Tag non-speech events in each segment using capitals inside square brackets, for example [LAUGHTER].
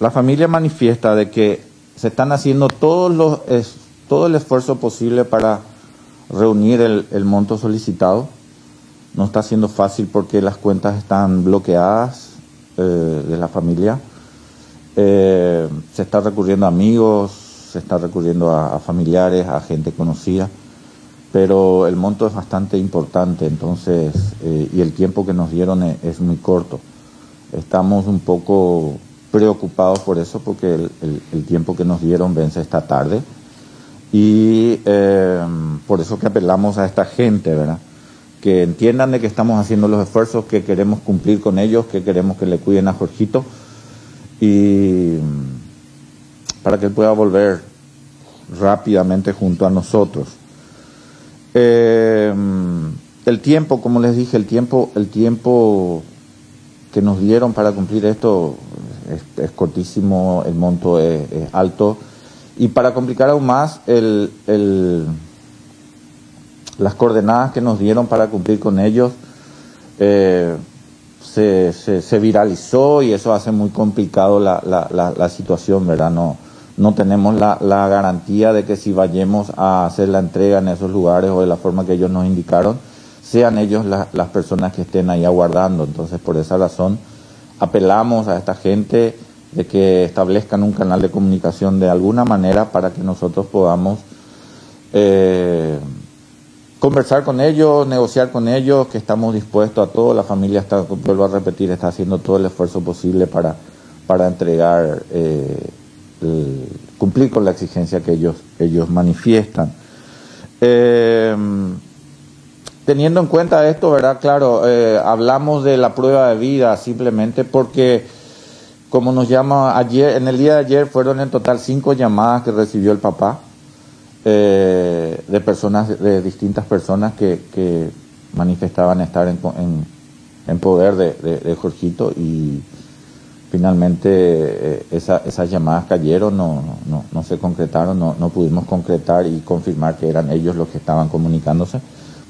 la familia manifiesta de que se están haciendo todos los, todo el esfuerzo posible para reunir el, monto solicitado. No está siendo fácil porque las cuentas están bloqueadas eh, de la familia. Eh, se está recurriendo a amigos, se está recurriendo a, familiares, a gente conocida, pero el monto es bastante importante, entonces, eh, y el tiempo que nos dieron es, muy corto. Estamos un poco preocupados por eso, porque el, tiempo que nos dieron vence esta tarde, y eh, por eso que apelamos a esta gente, ¿verdad? Que entiendan de que estamos haciendo los esfuerzos, que queremos cumplir con ellos, que queremos que le cuiden a Jorgito, y para que pueda volver rápidamente junto a nosotros. Eh, el tiempo, como les dije, el tiempo, el tiempo que nos dieron para cumplir esto es, cortísimo, el monto es, alto. Y para complicar aún más, el, las coordenadas que nos dieron para cumplir con ellos eh, se, se, viralizó y eso hace muy complicado la, la, la, situación, ¿verdad? No, no tenemos la, la, garantía de que si vayamos a hacer la entrega en esos lugares o de la forma que ellos nos indicaron, sean ellos las personas que estén ahí aguardando. Entonces, por esa razón, apelamos a esta gente de que establezcan un canal de comunicación de alguna manera para que nosotros podamos eh, conversar con ellos, negociar con ellos, que estamos dispuestos a todo. La familia está, vuelvo a repetir, está haciendo todo el esfuerzo posible para, para entregar. Eh, cumplir con la exigencia que ellos, ellos manifiestan. Eh, teniendo en cuenta esto, ¿verdad? Claro, eh, hablamos de la prueba de vida simplemente porque, como nos llama ayer, en el día de ayer fueron en total cinco llamadas que recibió el papá eh, de personas, de distintas personas que, manifestaban estar en, poder de, Jorgito y Finalmente eh, esas llamadas cayeron, no, se concretaron, no, pudimos concretar y confirmar que eran ellos los que estaban comunicándose.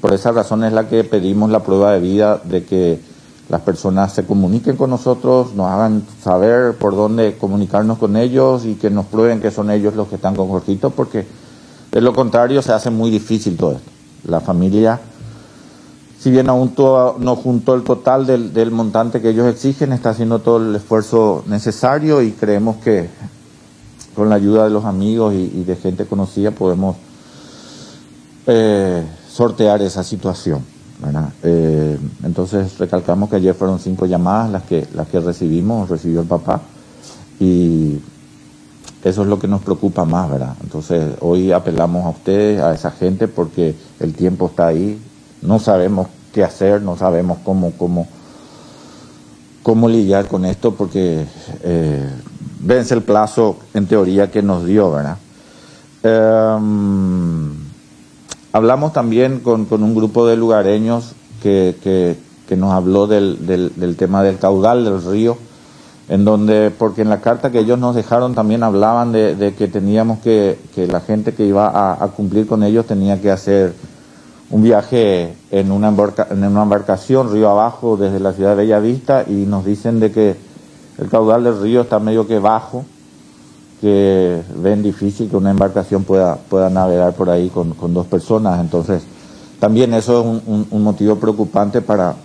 Por esa razón es la que pedimos la prueba de vida de que las personas se comuniquen con nosotros, nos hagan saber por dónde comunicarnos con ellos y que nos prueben que son ellos los que están con Jorgito, porque de lo contrario se hace muy difícil todo esto. La familia si bien aún no juntó el total del, montante que ellos exigen, está haciendo todo el esfuerzo necesario y creemos que con la ayuda de los amigos y, de gente conocida podemos eh, sortear esa situación. Eh, entonces recalcamos que ayer fueron cinco llamadas las que, las que recibimos, recibió el papá y eso es lo que nos preocupa más, ¿verdad? Entonces hoy apelamos a ustedes, a esa gente, porque el tiempo está ahí, no sabemos qué hacer, no sabemos cómo, cómo, cómo lidiar con esto porque eh, vence el plazo en teoría que nos dio, ¿verdad? Em, hablamos también con, un grupo de lugareños que, que, nos habló del, del, tema del caudal del río, en donde, porque en la carta que ellos nos dejaron también hablaban de, que teníamos que, que la gente que iba a, a cumplir con ellos tenía que hacer un viaje en una, en una embarcación río abajo desde la ciudad de Bellavista y nos dicen de que el caudal del río está medio que bajo, que ven difícil que una embarcación pueda, pueda navegar por ahí con, dos personas. Entonces, también eso es un, motivo preocupante para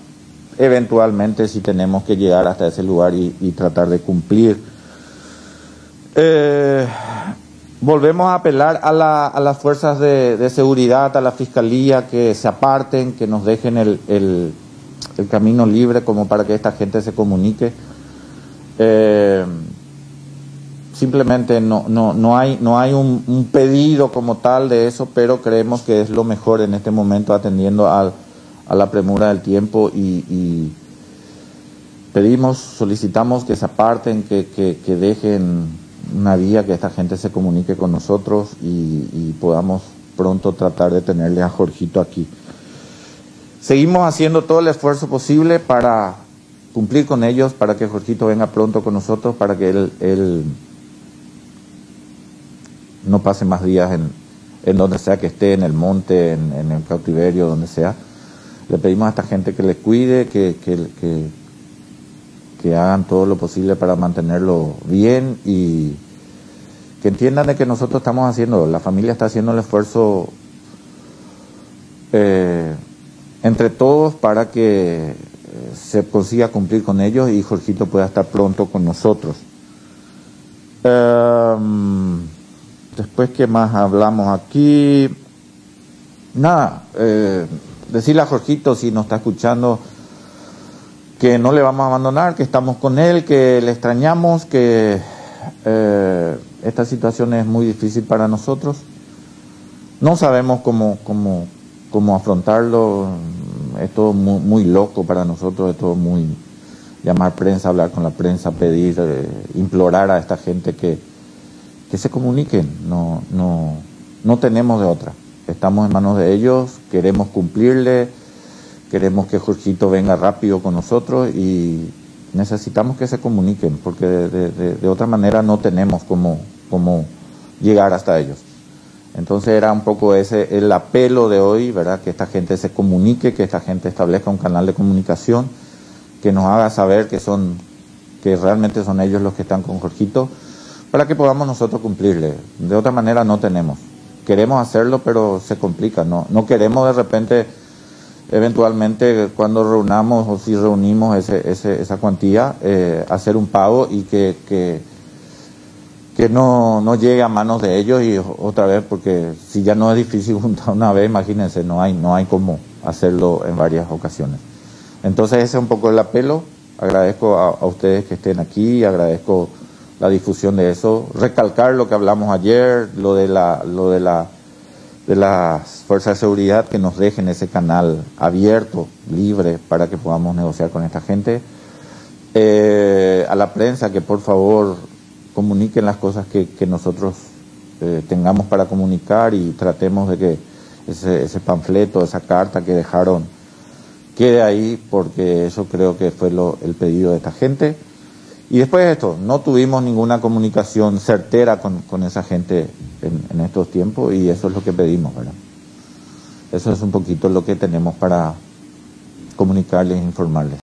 eventualmente si tenemos que llegar hasta ese lugar y, tratar de cumplir. Eh, Volvemos a apelar a, las fuerzas de, seguridad, a la fiscalía, que se aparten, que nos dejen el, camino libre como para que esta gente se comunique. Eh, simplemente no, no, no hay, no hay un, pedido como tal de eso, pero creemos que es lo mejor en este momento atendiendo a la premura del tiempo y, pedimos, solicitamos que se aparten, que, que dejen una vía que esta gente se comunique con nosotros y, podamos pronto tratar de tenerle a Jorgito aquí. Seguimos haciendo todo el esfuerzo posible para cumplir con ellos, para que Jorgito venga pronto con nosotros, para que él no pase más días en, en, donde sea que esté, en el monte, en, el cautiverio, donde sea. Le pedimos a esta gente que le cuide, que, que, que que hagan todo lo posible para mantenerlo bien y que entiendan de que nosotros estamos haciendo, la familia está haciendo el esfuerzo eh, entre todos para que eh, se consiga cumplir con ellos y Jorgito pueda estar pronto con nosotros. Em, después, ¿qué más hablamos aquí? Nada, eh, decirle a Jorgito si nos está escuchando que no le vamos a abandonar, que estamos con él, que le extrañamos, que eh, esta situación es muy difícil para nosotros. No sabemos cómo, cómo, cómo afrontarlo, es todo muy, muy, loco para nosotros, es todo muy llamar prensa, hablar con la prensa, pedir, eh, implorar a esta gente que, que se comuniquen, no, no, no tenemos de otra. Estamos en manos de ellos, queremos cumplirle, queremos que Jorgito venga rápido con nosotros y necesitamos que se comuniquen, porque de, otra manera no tenemos cómo, cómo llegar hasta ellos. Entonces era un poco ese el apelo de hoy, ¿verdad? Que esta gente se comunique, que esta gente establezca un canal de comunicación, que nos haga saber que son, que realmente son ellos los que están con Jorgito, para que podamos nosotros cumplirle. De otra manera no tenemos queremos hacerlo, pero se complica. No, no queremos de repente, eventualmente, cuando reunamos o si reunimos ese, ese, esa cuantía, eh, hacer un pago y que, que, no, no llegue a manos de ellos y otra vez, porque si ya no es difícil [LAUGHS] juntar una vez, imagínense, no hay, no hay cómo hacerlo en varias ocasiones. Entonces ese es un poco el apelo. Agradezco a, a ustedes que estén aquí, agradezco la difusión de eso, recalcar lo que hablamos ayer, lo de la, lo de la, de las fuerzas de seguridad que nos dejen ese canal abierto, libre, para que podamos negociar con esta gente. Eh, a la prensa que por favor comuniquen las cosas que, que nosotros eh, tengamos para comunicar y tratemos de que ese, ese panfleto, esa carta que dejaron quede ahí, porque eso creo que fue lo, el pedido de esta gente. Y después de esto, no tuvimos ninguna comunicación certera con, con esa gente en, en, estos tiempos y eso es lo que pedimos, ¿verdad? Eso es un poquito lo que tenemos para comunicarles e informarles.